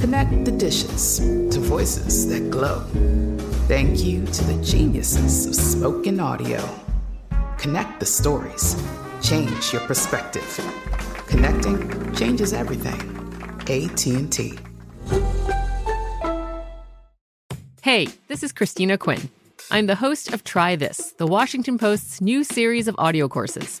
Connect the dishes to voices that glow. Thank you to the geniuses of spoken audio. Connect the stories. Change your perspective. Connecting changes everything. AT&T. Hey, this is Christina Quinn. I'm the host of Try This, the Washington Post's new series of audio courses.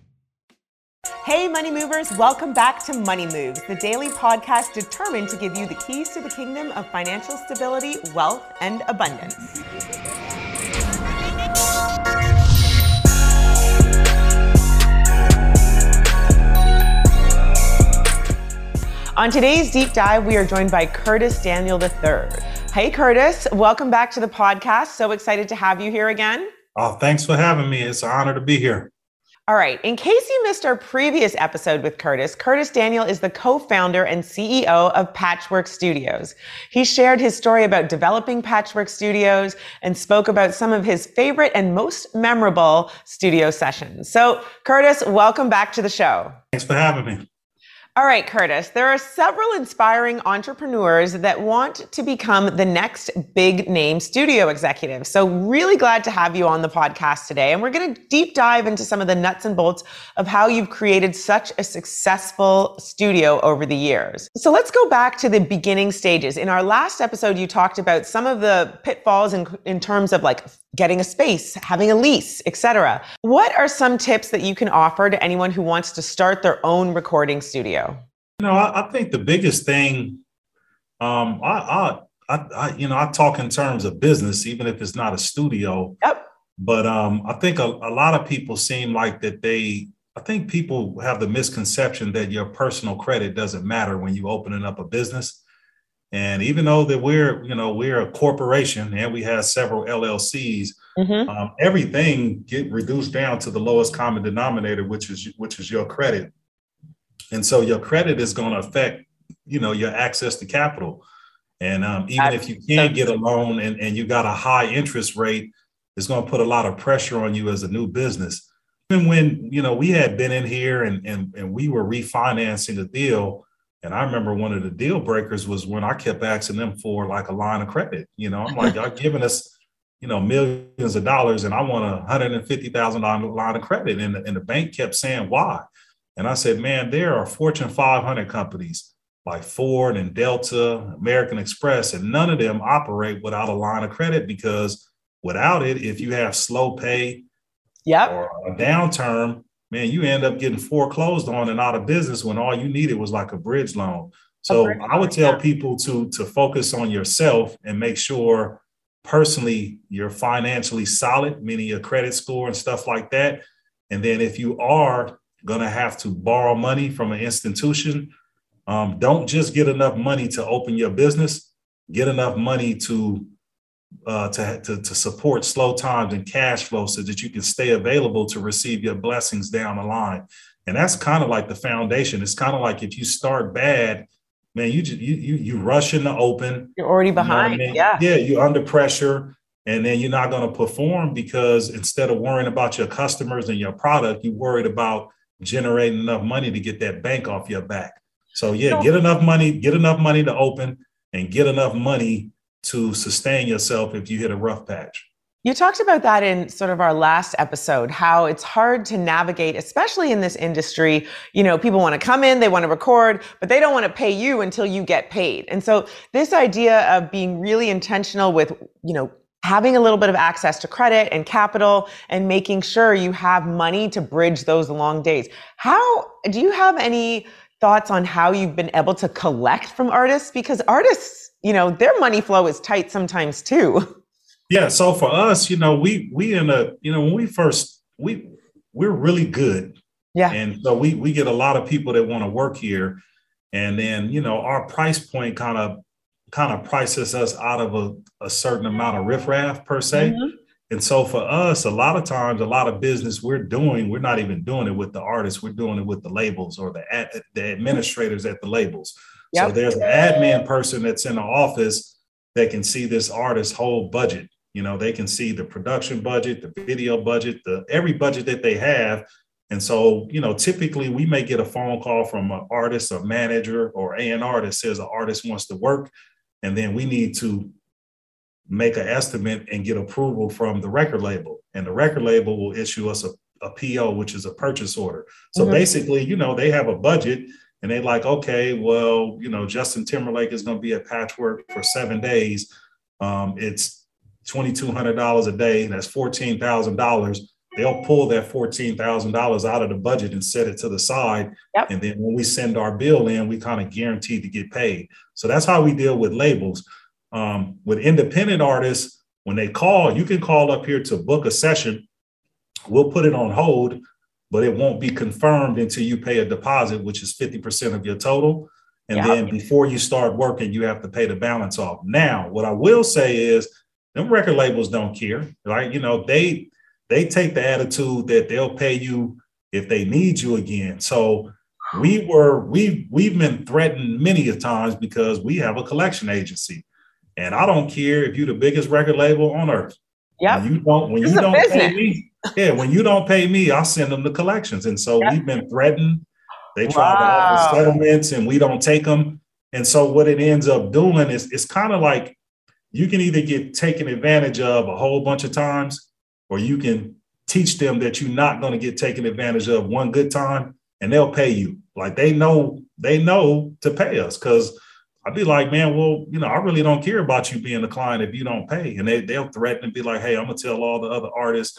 Hey, Money Movers, welcome back to Money Moves, the daily podcast determined to give you the keys to the kingdom of financial stability, wealth, and abundance. On today's deep dive, we are joined by Curtis Daniel III. Hey, Curtis, welcome back to the podcast. So excited to have you here again. Oh, thanks for having me. It's an honor to be here. All right. In case you missed our previous episode with Curtis, Curtis Daniel is the co-founder and CEO of Patchwerk Studios. He shared his story about developing Patchwerk Studios and spoke about some of his favorite and most memorable studio sessions. So, Curtis, welcome back to the show. Thanks for having me. All right, Curtis, there are several inspiring entrepreneurs that want to become the next big name studio executive. So, really glad to have you on the podcast today. And we're going to deep dive into some of the nuts and bolts of how you've created such a successful studio over the years. So, let's go back to the beginning stages. In our last episode, you talked about some of the pitfalls in, in terms of like getting a space, having a lease, etc. What are some tips that you can offer to anyone who wants to start their own recording studio? You know, I, I think the biggest thing, um, I, I, I, you know, I talk in terms of business, even if it's not a studio. Yep. But um, I think a, a lot of people seem like that they. I think people have the misconception that your personal credit doesn't matter when you opening up a business. And even though that we're, you know, we're a corporation and we have several LLCs, mm-hmm. um, everything get reduced down to the lowest common denominator, which is which is your credit. And so your credit is going to affect, you know, your access to capital. And um, even That's if you can't get a loan and, and you got a high interest rate, it's going to put a lot of pressure on you as a new business. Even when, you know, we had been in here and, and, and we were refinancing the deal. And I remember one of the deal breakers was when I kept asking them for like a line of credit. You know, I'm like, y'all giving us, you know, millions of dollars and I want a hundred and fifty thousand dollar line of credit. And the, and the bank kept saying, why? And I said, man, there are Fortune 500 companies like Ford and Delta, American Express, and none of them operate without a line of credit because without it, if you have slow pay yep. or a downturn, man, you end up getting foreclosed on and out of business when all you needed was like a bridge loan. So bridge I would tell people to to focus on yourself and make sure personally you're financially solid, meaning your credit score and stuff like that. And then if you are going to have to borrow money from an institution, um, don't just get enough money to open your business. Get enough money to uh, to, to, to support slow times and cash flow so that you can stay available to receive your blessings down the line. And that's kind of like the foundation. It's kind of like if you start bad, man, you just, you you you rush in the open. You're already behind. You know I mean? Yeah. Yeah, you're under pressure and then you're not going to perform because instead of worrying about your customers and your product, you're worried about generating enough money to get that bank off your back. So yeah, get enough money, get enough money to open and get enough money to sustain yourself if you hit a rough patch. You talked about that in sort of our last episode, how it's hard to navigate, especially in this industry. You know, people want to come in, they want to record, but they don't want to pay you until you get paid. And so this idea of being really intentional with, you know, having a little bit of access to credit and capital and making sure you have money to bridge those long days. How do you have any thoughts on how you've been able to collect from artists? Because artists, you know, their money flow is tight sometimes too. Yeah. So for us, you know, we we in a you know when we first we we're really good. Yeah. And so we we get a lot of people that want to work here, and then you know our price point kind of kind of prices us out of a, a certain amount of riffraff per se. Mm-hmm. And so for us, a lot of times, a lot of business we're doing, we're not even doing it with the artists, we're doing it with the labels or the ad, the administrators at the labels. Yep. So there's an admin person that's in the office that can see this artist's whole budget you know, they can see the production budget, the video budget, the every budget that they have. And so, you know, typically we may get a phone call from an artist, a manager, or A&R that says an artist wants to work. And then we need to make an estimate and get approval from the record label. And the record label will issue us a, a PO, which is a purchase order. So mm-hmm. basically, you know, they have a budget and they're like, okay, well, you know, Justin Timberlake is going to be at Patchwerk for seven days. Um, it's $2,200 a day, and that's $14,000. They'll pull that $14,000 out of the budget and set it to the side. Yep. And then when we send our bill in, we kind of guarantee to get paid. So that's how we deal with labels. Um, with independent artists, when they call, you can call up here to book a session. We'll put it on hold, but it won't be confirmed until you pay a deposit, which is 50% of your total. And yep. then before you start working, you have to pay the balance off. Now, what I will say is, them record labels don't care, right? You know, they they take the attitude that they'll pay you if they need you again. So we were we we've been threatened many a times because we have a collection agency, and I don't care if you're the biggest record label on earth. Yeah, you don't when you don't pay me. Yeah, when you don't pay me, I'll send them the collections, and so we've been threatened. They try wow. to offer settlements, and we don't take them. And so what it ends up doing is it's kind of like you can either get taken advantage of a whole bunch of times, or you can teach them that you're not going to get taken advantage of one good time and they'll pay you. Like they know, they know to pay us. Cause I'd be like, man, well, you know, I really don't care about you being a client if you don't pay. And they, they'll threaten and be like, hey, I'm gonna tell all the other artists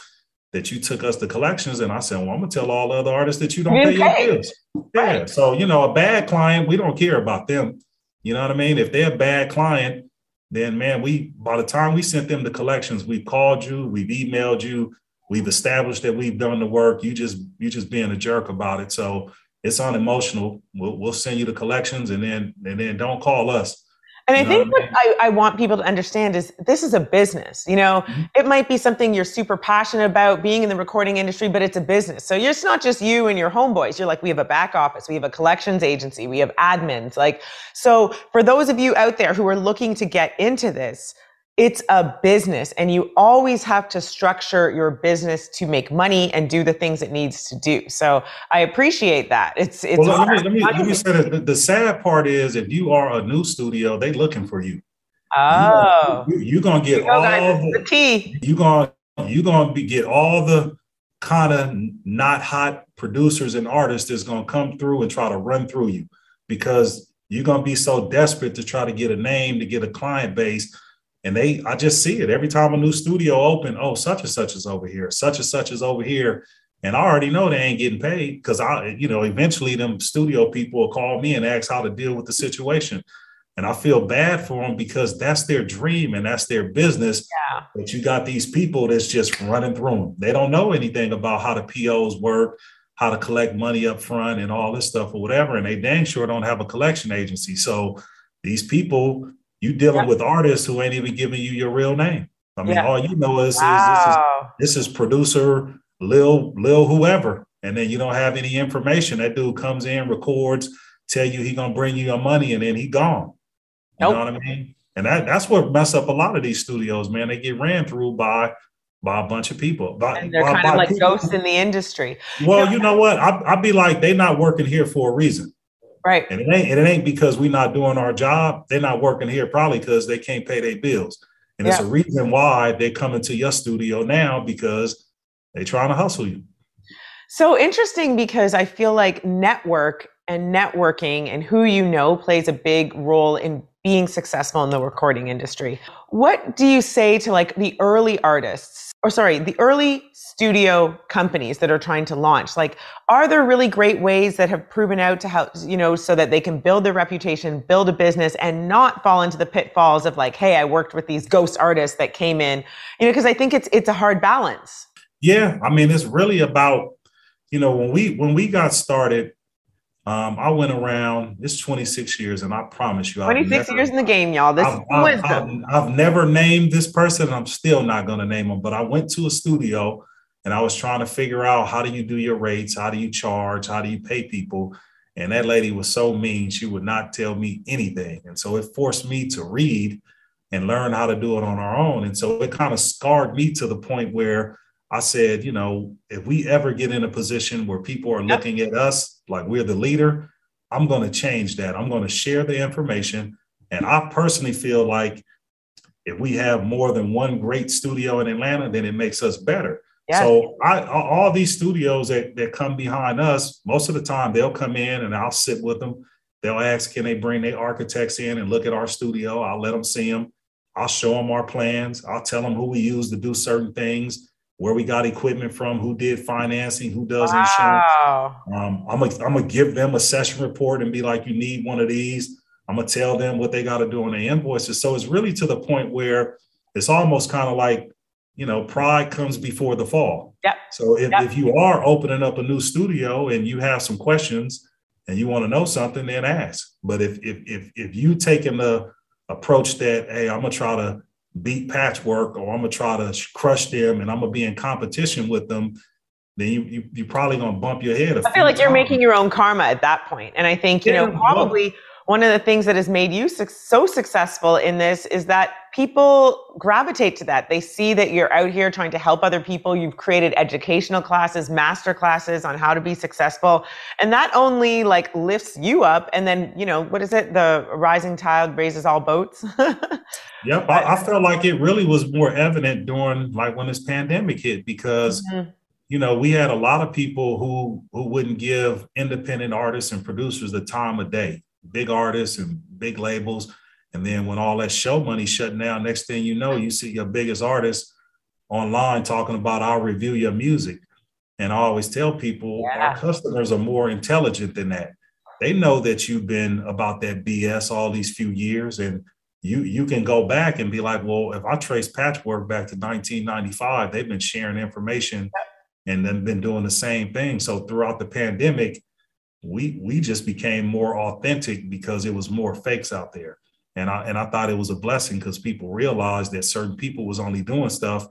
that you took us the collections. And I said, well, I'm gonna tell all the other artists that you don't pay, pay your bills. Right. Yeah. So, you know, a bad client, we don't care about them. You know what I mean? If they're a bad client, then man, we by the time we sent them the collections, we've called you, we've emailed you, we've established that we've done the work. You just you just being a jerk about it. So it's unemotional. We'll, we'll send you the collections and then and then don't call us. And I think what I, I, want people to understand is this is a business. You know, mm-hmm. it might be something you're super passionate about being in the recording industry, but it's a business. So it's not just you and your homeboys. You're like, we have a back office, we have a collections agency, we have admins. Like, so for those of you out there who are looking to get into this, it's a business and you always have to structure your business to make money and do the things it needs to do. So I appreciate that. It's, it's, well, let me, let me, let me say that the, sad part is if you are a new studio, they looking for you. Oh, you, you, are going to get all the, the key. You're going, you're to be, get all the kind of not hot producers and artists that's going to come through and try to run through you because you're going to be so desperate to try to get a name, to get a client base and they, I just see it every time a new studio open. Oh, such and such is over here. Such and such is over here. And I already know they ain't getting paid because I, you know, eventually them studio people will call me and ask how to deal with the situation. And I feel bad for them because that's their dream and that's their business. Yeah. But you got these people that's just running through them. They don't know anything about how the POs work, how to collect money up front and all this stuff or whatever. And they dang sure don't have a collection agency. So these people, you dealing Yeah. with artists who ain't even giving you your real name. I mean, Yeah. all you know is, is this is this is producer Lil Lil whoever, and then you don't have any information. That dude comes in, records, tell you he gonna bring you your money, and then he gone. You Nope. know what I mean? And that that's what mess up a lot of these studios, man. They get ran through by by a bunch of people. By, And they're by- kind by of like people- ghosts in the industry. Well, you know what? I I'd be like, they not working here for a reason. Right. And it ain't and it ain't because we're not doing our job. They're not working here probably because they can't pay their bills. And it's a reason why they come into your studio now because they're trying to hustle you. So interesting because I feel like network and networking and who you know plays a big role in being successful in the recording industry. What do you say to like the early artists or sorry, the early studio companies that are trying to launch? Like are there really great ways that have proven out to help, you know, so that they can build their reputation, build a business and not fall into the pitfalls of like, hey, I worked with these ghost artists that came in, you know, because I think it's it's a hard balance. Yeah, I mean, it's really about, you know, when we when we got started, um, I went around. It's 26 years, and I promise you, I've 26 never- years in the game, y'all. This I've, is I've- wisdom. I've- I've never named this person, I'm still not going to name them. But I went to a studio, and I was trying to figure out how do you do your rates, how do you charge, how do you pay people. And that lady was so mean; she would not tell me anything, and so it forced me to read and learn how to do it on our own. And so it kind of scarred me to the point where I said, you know, if we ever get in a position where people are looking at us like we're the leader, I'm going to change that. I'm going to share the information. And I personally feel like if we have more than one great studio in Atlanta, then it makes us better. Yeah. So I all all these studios that, that come behind us, most of the time they'll come in and I'll sit with them. They'll ask, can they bring their architects in and look at our studio? I'll let them see them. I'll show them our plans. I'll tell them who we use to do certain things, where we got equipment from, who did financing, who does insurance. Um, I'm gonna I'm gonna give them a session report and be like, you need one of these. I'm gonna tell them what they got to do on their invoices. So it's really to the point where it's almost kind of like, you know, pride comes before the fall. Yep. So if, Yep. if you are opening up a new studio and you have some questions and you want to know something, then ask. But if if if if you taking the approach that, hey, I'm gonna try to beat Patchwerk or I'm gonna try to crush them and I'm gonna be in competition with them, then you, you you're probably gonna bump your head. I I feel like you're making your own karma at that. And I think, you know, Yeah, well- probably one of the things that has made you so successful in this is that people gravitate to that. They see that you're out here trying to help other people. You've created educational classes, master classes on how to be successful. And that only like lifts you up. And then, you know, what is it? The rising tide raises all boats. Yep, I, I felt like it really was more evident during like when this pandemic hit because Mhm. you know we had a lot of people who who wouldn't give independent artists and producers the time of day, big artists and big labels, and then when all that show money shut down, next thing you know, you see your biggest artist online talking about I'll review your music, and I always tell people Yeah. our customers are more intelligent than that. They know that you've been about that BS all these few years and you you can go back and be like, well, if I trace Patchwerk back to 1995, they've been sharing information and then been doing the same thing. So throughout the pandemic, we we just became more authentic because it was more fakes out there. And I and I thought it was a blessing because people realized that certain people was only doing stuff.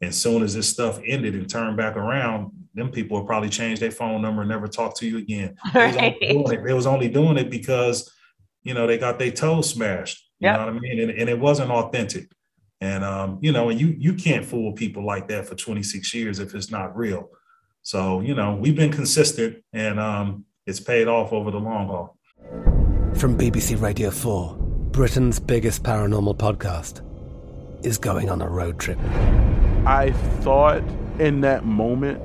And soon as this stuff ended and turned back around, them people will probably change their phone number and never talk to you again. They was, only Right. doing it, they was only doing it because, you know, they got their toes smashed. You Yep. know what I mean? And, and it wasn't authentic. And um, you know, and you you can't fool people like that for 26 years if it's not real. So, you know, we've been consistent and um it's paid off over the long haul. From BBC Radio 4, Britain's biggest paranormal podcast is going on a road trip. I thought in that moment,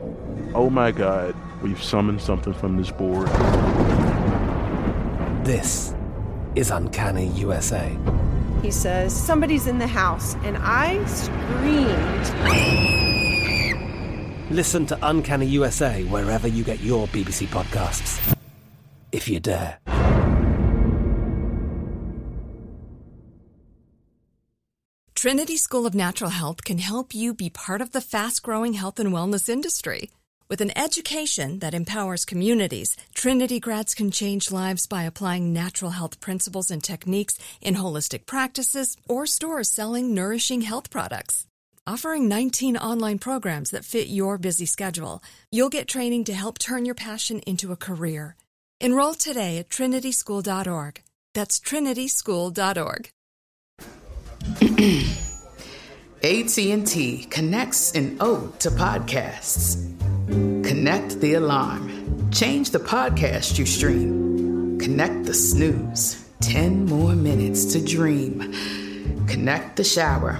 oh my God, we've summoned something from this board. This is Uncanny USA. He says, Somebody's in the house. And I screamed. Listen to Uncanny USA wherever you get your BBC podcasts, if you dare. Trinity School of Natural Health can help you be part of the fast growing health and wellness industry. With an education that empowers communities, Trinity grads can change lives by applying natural health principles and techniques in holistic practices or stores selling nourishing health products. Offering 19 online programs that fit your busy schedule, you'll get training to help turn your passion into a career. Enroll today at trinityschool.org. That's trinityschool.org. AT&T connects an ode to podcasts. Connect the alarm. Change the podcast you stream. Connect the snooze. 10 more minutes to dream. Connect the shower.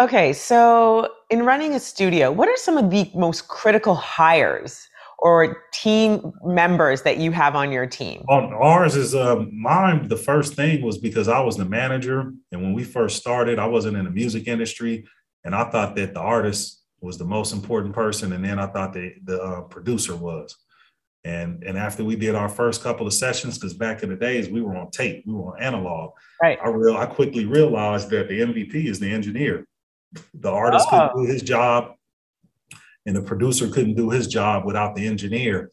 Okay, so in running a studio, what are some of the most critical hires or team members that you have on your team? On ours is um, mine. The first thing was because I was the manager, and when we first started, I wasn't in the music industry, and I thought that the artist was the most important person, and then I thought that the uh, producer was. And and after we did our first couple of sessions, because back in the days we were on tape, we were on analog. Right. I real I quickly realized that the MVP is the engineer. The artist oh. couldn't ah. do his job, and the producer couldn't do his job without the engineer.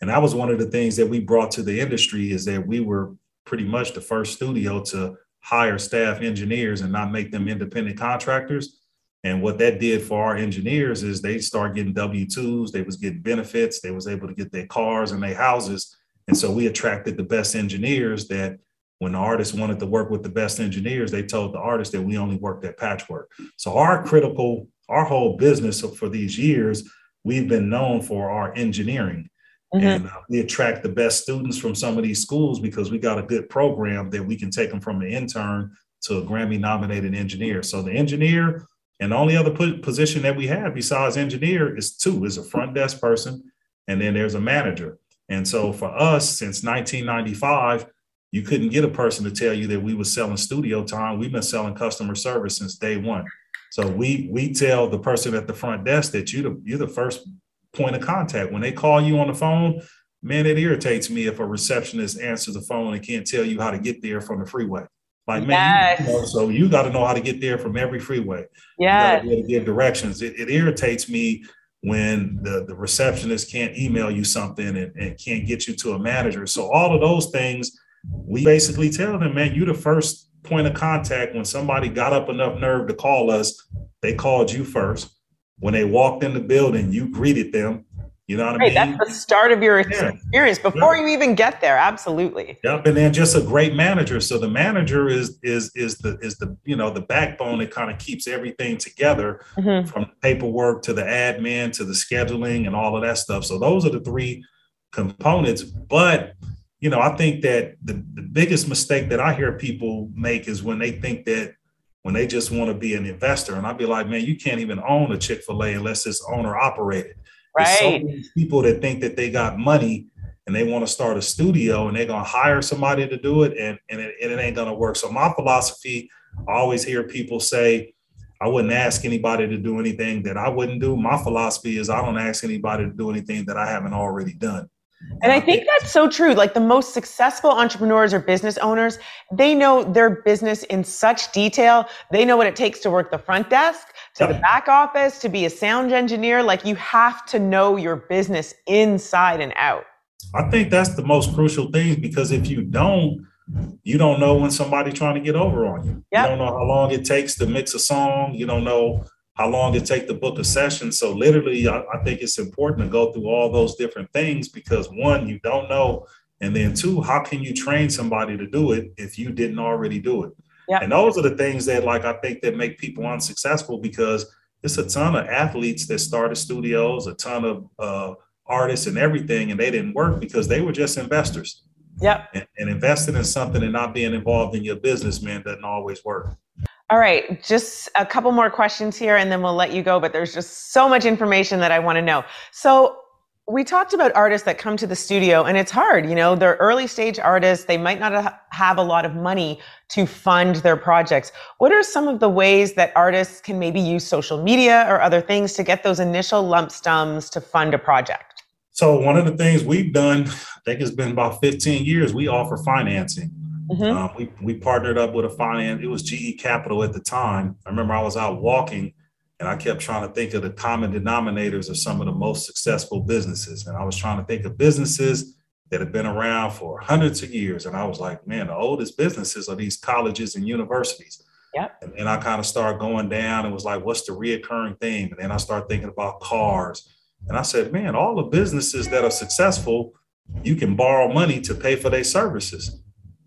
And that was one of the things that we brought to the industry is that we were pretty much the first studio to hire staff engineers and not make them independent contractors. And what that did for our engineers is they start getting W twos, they was getting benefits, they was able to get their cars and their houses. And so we attracted the best engineers that when the artist wanted to work with the best engineers, they told the artists that we only worked at Patchwerk. So our critical, our whole business for these years, we've been known for our engineering. Mm-hmm. And uh, we attract the best students from some of these schools because we got a good program that we can take them from an intern to a Grammy nominated engineer. So the engineer and the only other position that we have besides engineer is two is a front desk person and then there's a manager. And so for us since 1995, you couldn't get a person to tell you that we were selling studio time. We've been selling customer service since day one. So we we tell the person at the front desk that you the you're the first point of contact. When they call you on the phone, man, it irritates me if a receptionist answers the phone and can't tell you how to get there from the freeway. Like, man, yes. you know, so you got to know how to get there from every freeway. Yeah. To give directions. It, it, irritates me when the, the receptionist can't email you something and, and can't get you to a manager. So all of those things we basically tell them, man, you the first point of contact when somebody got up enough nerve to call us, they called you first. When they walked in the building, you greeted them. You know what right, I mean? That's the start of your yeah. experience before yeah. you even get there. Absolutely. Yep. And then just a great manager. So the manager is is is the is the you know the backbone that kind of keeps everything together mm-hmm. from paperwork to the admin to the scheduling and all of that stuff. So those are the three components. But you know, I think that the, the biggest mistake that I hear people make is when they think that when they just want to be an investor. And I'd be like, man, you can't even own a Chick fil A unless it's owner operated. Right. So many people that think that they got money and they want to start a studio and they're going to hire somebody to do it and, and, it, and it ain't going to work. So, my philosophy, I always hear people say, I wouldn't ask anybody to do anything that I wouldn't do. My philosophy is I don't ask anybody to do anything that I haven't already done. And I think that's so true. Like the most successful entrepreneurs or business owners, they know their business in such detail. They know what it takes to work the front desk, to the back office, to be a sound engineer. Like you have to know your business inside and out. I think that's the most crucial thing because if you don't, you don't know when somebody trying to get over on you. Yep. You don't know how long it takes to mix a song. You don't know how long it take to book a session. So literally, I, I think it's important to go through all those different things because one, you don't know, and then two, how can you train somebody to do it if you didn't already do it? Yep. And those are the things that, like, I think that make people unsuccessful because it's a ton of athletes that started studios, a ton of uh, artists and everything, and they didn't work because they were just investors. Yep. And, and investing in something and not being involved in your business, man, doesn't always work. All right, just a couple more questions here and then we'll let you go. But there's just so much information that I want to know. So, we talked about artists that come to the studio and it's hard. You know, they're early stage artists. They might not have a lot of money to fund their projects. What are some of the ways that artists can maybe use social media or other things to get those initial lump sums to fund a project? So, one of the things we've done, I think it's been about 15 years, we offer financing. Mm-hmm. Um, we, we partnered up with a finance, it was GE Capital at the time. I remember I was out walking and I kept trying to think of the common denominators of some of the most successful businesses. And I was trying to think of businesses that have been around for hundreds of years. And I was like, man, the oldest businesses are these colleges and universities. Yep. And then I kind of started going down and was like, what's the reoccurring theme? And then I started thinking about cars. And I said, man, all the businesses that are successful, you can borrow money to pay for their services.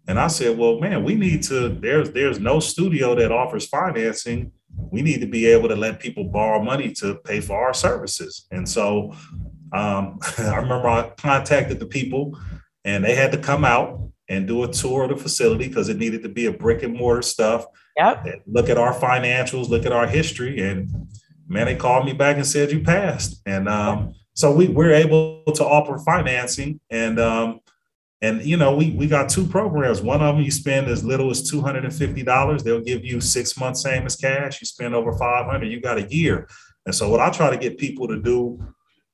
And I said, well, man, we need to, there's there's no studio that offers financing. We need to be able to let people borrow money to pay for our services. And so um, I remember I contacted the people and they had to come out and do a tour of the facility because it needed to be a brick and mortar stuff. Yep. Look at our financials, look at our history. And man, they called me back and said, you passed. And um, so we, we're able to offer financing and um, and you know, we we got two programs. One of them you spend as little as two hundred and fifty dollars. They'll give you six months same as cash. You spend over five hundred, you got a year. And so what I try to get people to do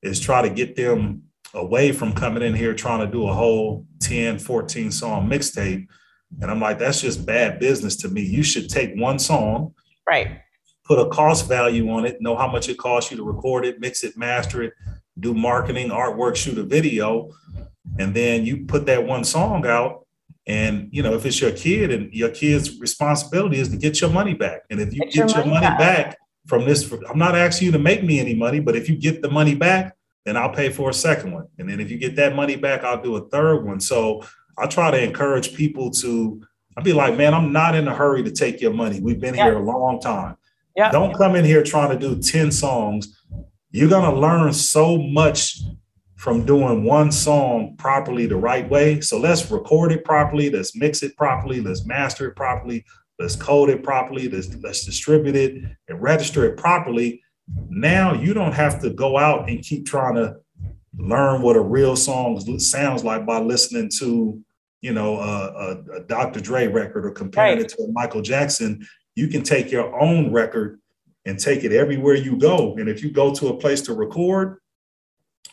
is try to get them away from coming in here trying to do a whole 10, 14 song mixtape. And I'm like, that's just bad business to me. You should take one song, Right. put a cost value on it, know how much it costs you to record it, mix it, master it, do marketing, artwork, shoot a video, and then you put that one song out. And you know, if it's your kid and your kid's responsibility is to get your money back. And if you Get get, your money money, back. back. from this, I'm not asking you to make me any money, but if you get the money back, then I'll pay for a second one. And then if you get that money back, I'll do a third one. So I try to encourage people to, I'd be like, man, I'm not in a hurry to take your money. We've been Yeah. here a long time. Yeah. Don't come in here trying to do 10 songs. You're going to learn so much from doing one song properly the right way. So let's record it properly, let's mix it properly, let's master it properly, let's code it properly, let's, let's distribute it and register it properly. Now you don't have to go out and keep trying to learn what a real song sounds like by listening to, you know, a, a, a Dr. Dre record or comparing Right. it to a Michael Jackson. You can take your own record and take it everywhere you go. And if you go to a place to record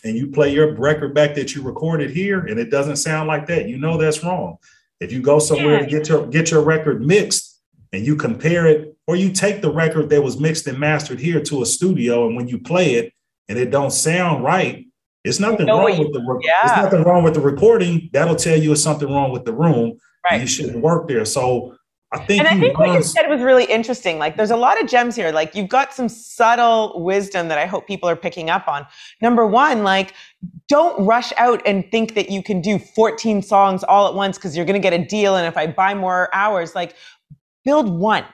and you play your record back that you recorded here and it doesn't sound like that, you know that's wrong. If you go somewhere to get your get your record mixed and you compare it, or you take the record that was mixed and mastered here to a studio, and when you play it and it don't sound right, it's nothing wrong you- with the re- yeah. it's nothing wrong with the recording. That'll tell you it's something wrong with the room. and Right. You shouldn't work there. So I think And I think what you said was really interesting. Like, there's a lot of gems here. Like, you've got some subtle wisdom that I hope people are picking up on. Number one, like, don't rush out and think that you can do 14 songs all at once because you're going to get a deal. And if I buy more hours, like, build one.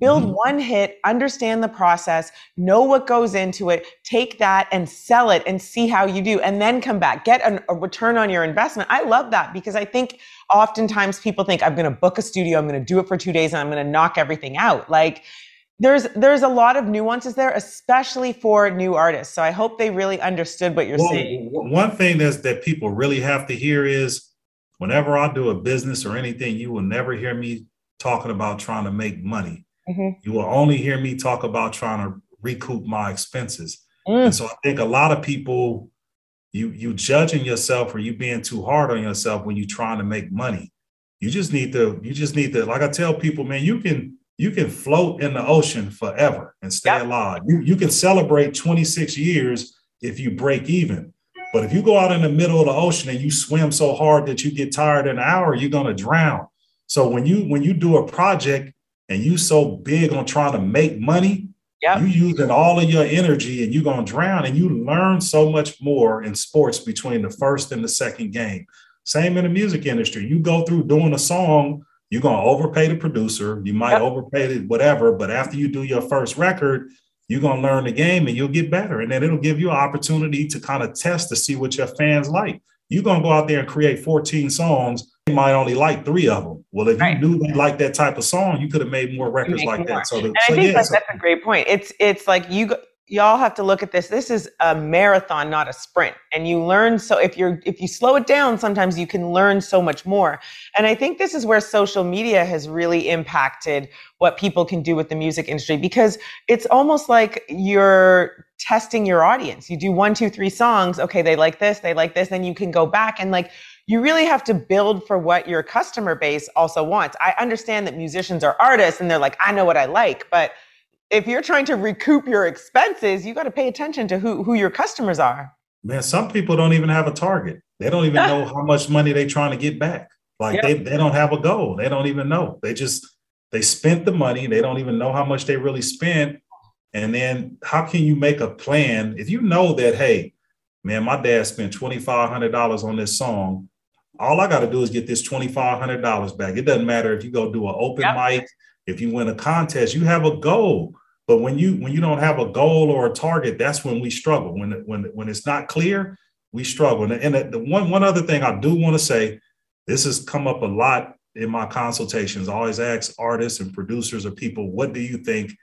Build Mhm. one hit, understand the process, know what goes into it, take that and sell it and see how you do, and then come back. Get an, a return on your investment. I love that because I think oftentimes people think I'm going to book a studio, I'm going to do it for two days, and I'm going to knock everything out. Like there's there's a lot of nuances there, especially for new artists. So I hope they really understood what you're Well, saying. one thing that's that people really have to hear is whenever I do a business or anything, you will never hear me talking about trying to make money. Mhm. You will only hear me talk about trying to recoup my expenses. Mm. And so I think a lot of people, you you judging yourself or you being too hard on yourself when you're trying to make money. You just need to, you just need to, like I tell people, man, you can you can float in the ocean forever and stay Yep. alive. You you can celebrate 26 years if you break even. But if you go out in the middle of the ocean and you swim so hard that you get tired in an hour, you're gonna drown. So when you when you do a project and you so big on trying to make money, Yep. you using all of your energy and you're gonna drown and you learn so much more in sports between the first and the second game. Same in the music industry. You go through doing a song, you're gonna overpay the producer, you might Yep. overpay it, whatever, but after you do your first record, you're gonna learn the game and you'll get better. And then it'll give you an opportunity to kind of test to see what your fans like. You're gonna go out there and create 14 songs. They might only like three of them. Well, if Right. you knew they like that type of song, you could have made more records like more. that. So, the, And so I think yeah, that so- that's a great point. It's it's like you go- y'all have to look at this. This is a marathon, not a sprint. And you learn so if you're if you slow it down, sometimes you can learn so much more. And I think this is where social media has really impacted what people can do with the music industry because it's almost like you're testing your audience. You do one, two, three songs. Okay, they like this, they like this, then you can go back and like you really have to build for what your customer base also wants. I understand that musicians are artists and they're like, I know what I like, but if you're trying to recoup your expenses, you got to pay attention to who, who your customers are. Man, some people don't even have a target. They don't even know how much money they're trying to get back. Like Yep. they, they don't have a goal. They don't even know. They just they spent the money. They don't even know how much they really spent. And then how can you make a plan if you know that, hey, man, my dad spent $2,500 on this song. All I got to do is get this $2,500 back. It doesn't matter if you go do an open Yep. mic, if you win a contest, you have a goal. But when you when you don't have a goal or a target, that's when we struggle. When when when it's not clear, we struggle. And, and the, the one one other thing I do want to say, this has come up a lot in my consultations. I always ask artists and producers or people, what do you think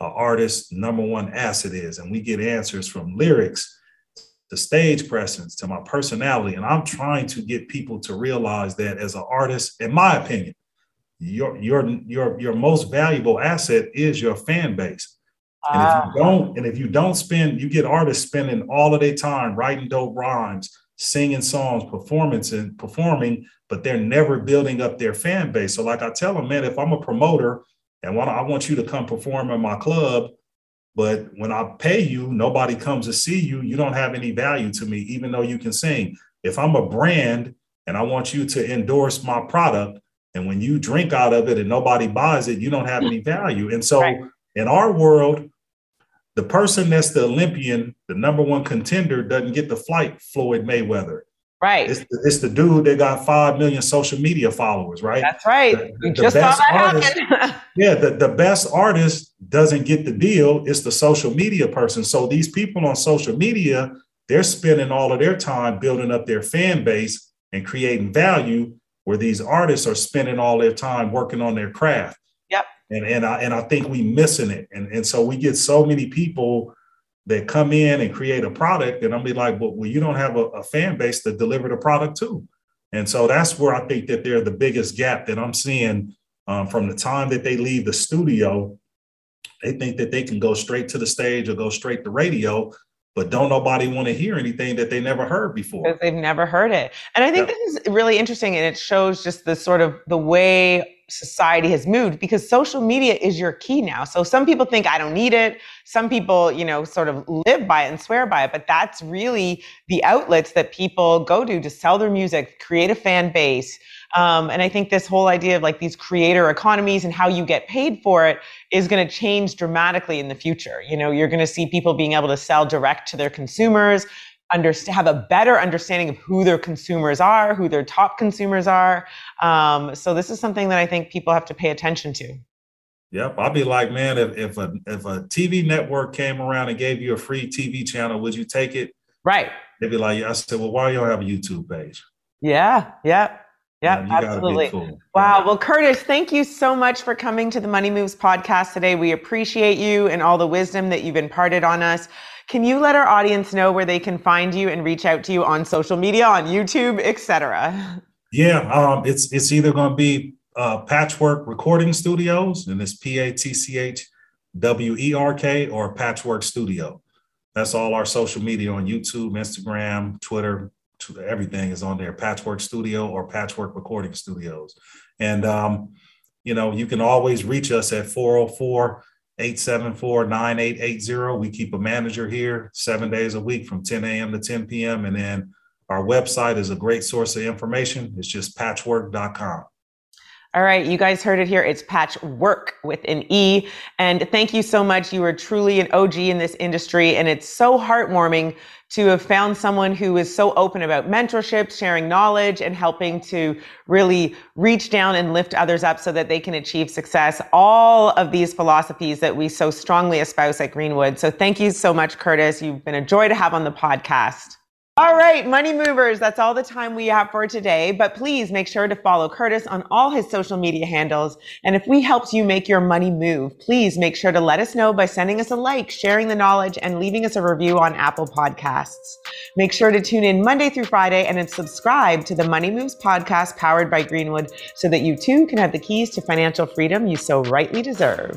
an artist's number one asset is? And we get answers from lyrics to stage presence to my personality. And I'm trying to get people to realize that as an artist, in my opinion, your your your your most valuable asset is your fan base. And if you ah. don't, and if you don't spend, you get artists spending all of their time writing dope rhymes, singing songs, performance and performing, but they're never building up their fan base. So, like I tell them, man, if I'm a promoter and want I want you to come perform in my club, but when I pay you, nobody comes to see you. You don't have any value to me, even though you can sing. If I'm a brand and I want you to endorse my product, and when you drink out of it and nobody buys it, you don't have any value. And so, Right. in our world, the person that's the Olympian, the number one contender, doesn't get the flight Floyd Mayweather. Right. It's the, it's the dude that got 5 million social media followers, right? That's right. The- the just saw best artist- Yeah, the, the best artist doesn't get the deal. It's the social media person. So these people on social media, they're spending all of their time building up their fan base and creating value, where these artists are spending all their time working on their craft. Yep. And and I and I think we missing it. And and so we get so many people that come in and create a product, and I'm be like, well, well you don't have a, a fan base to deliver the product to. And so that's where I think that they're the biggest gap that I'm seeing um, from the time that they leave the studio. They think that they can go straight to the stage or go straight to radio, but don't nobody want to hear anything that they never heard before. because they've never heard it. And I think Yeah. this is really interesting and it shows just the sort of the way society has moved because social media is your key now. So some people think I don't need it. Some people, you know, sort of live by it and swear by it, but that's really the outlets that people go to to sell their music, create a fan base. Um, and I think this whole idea of like these creator economies and how you get paid for it is going to change dramatically in the future. You know, you're going to see people being able to sell direct to their consumers, understand, have a better understanding of who their consumers are, who their top consumers are. Um, so this is something that I think people have to pay attention to. Yep, I'd be like, man, if if a if a TV network came around and gave you a free TV channel, would you take it? Right. They'd be like, yeah. I said, well, why you don't have a YouTube page? Yeah. Yeah. Yeah. Man, you gotta be absolutely. cool. Wow. Well, Curtis, thank you so much for coming to the Money Moves podcast today. We appreciate you and all the wisdom that you've imparted on us. Can you let our audience know where they can find you and reach out to you on social media, on YouTube, etc.? Yeah, um, it's it's either going to be uh, Patchwerk Recording Studios, and it's P A T C H W E R K, or Patchwerk Studio. That's all our social media on YouTube, Instagram, Twitter, tw- everything is on there. Patchwerk Studio or Patchwerk Recording Studios, and um, you know you can always reach us at 404 874 9880. We keep a manager here seven days a week from 10 a.m. to 10 p.m. And then our website is a great source of information. It's just patchwerk.com. All right, you guys heard it here. It's Patchwerk with an E. And thank you so much. You are truly an OG in this industry. And it's so heartwarming to have found someone who is so open about mentorship, sharing knowledge, and helping to really reach down and lift others up so that they can achieve success. All of these philosophies that we so strongly espouse at Greenwood. So thank you so much, Curtis. You've been a joy to have on the podcast. All right, money movers, that's all the time we have for today. But please make sure to follow Curtis on all his social media handles. And if we helped you make your money move, please make sure to let us know by sending us a like, sharing the knowledge, and leaving us a review on Apple Podcasts. Make sure to tune in Monday through Friday and subscribe to the Money Moves podcast powered by Greenwood so that you too can have the keys to financial freedom you so rightly deserve.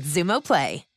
Xumo Play.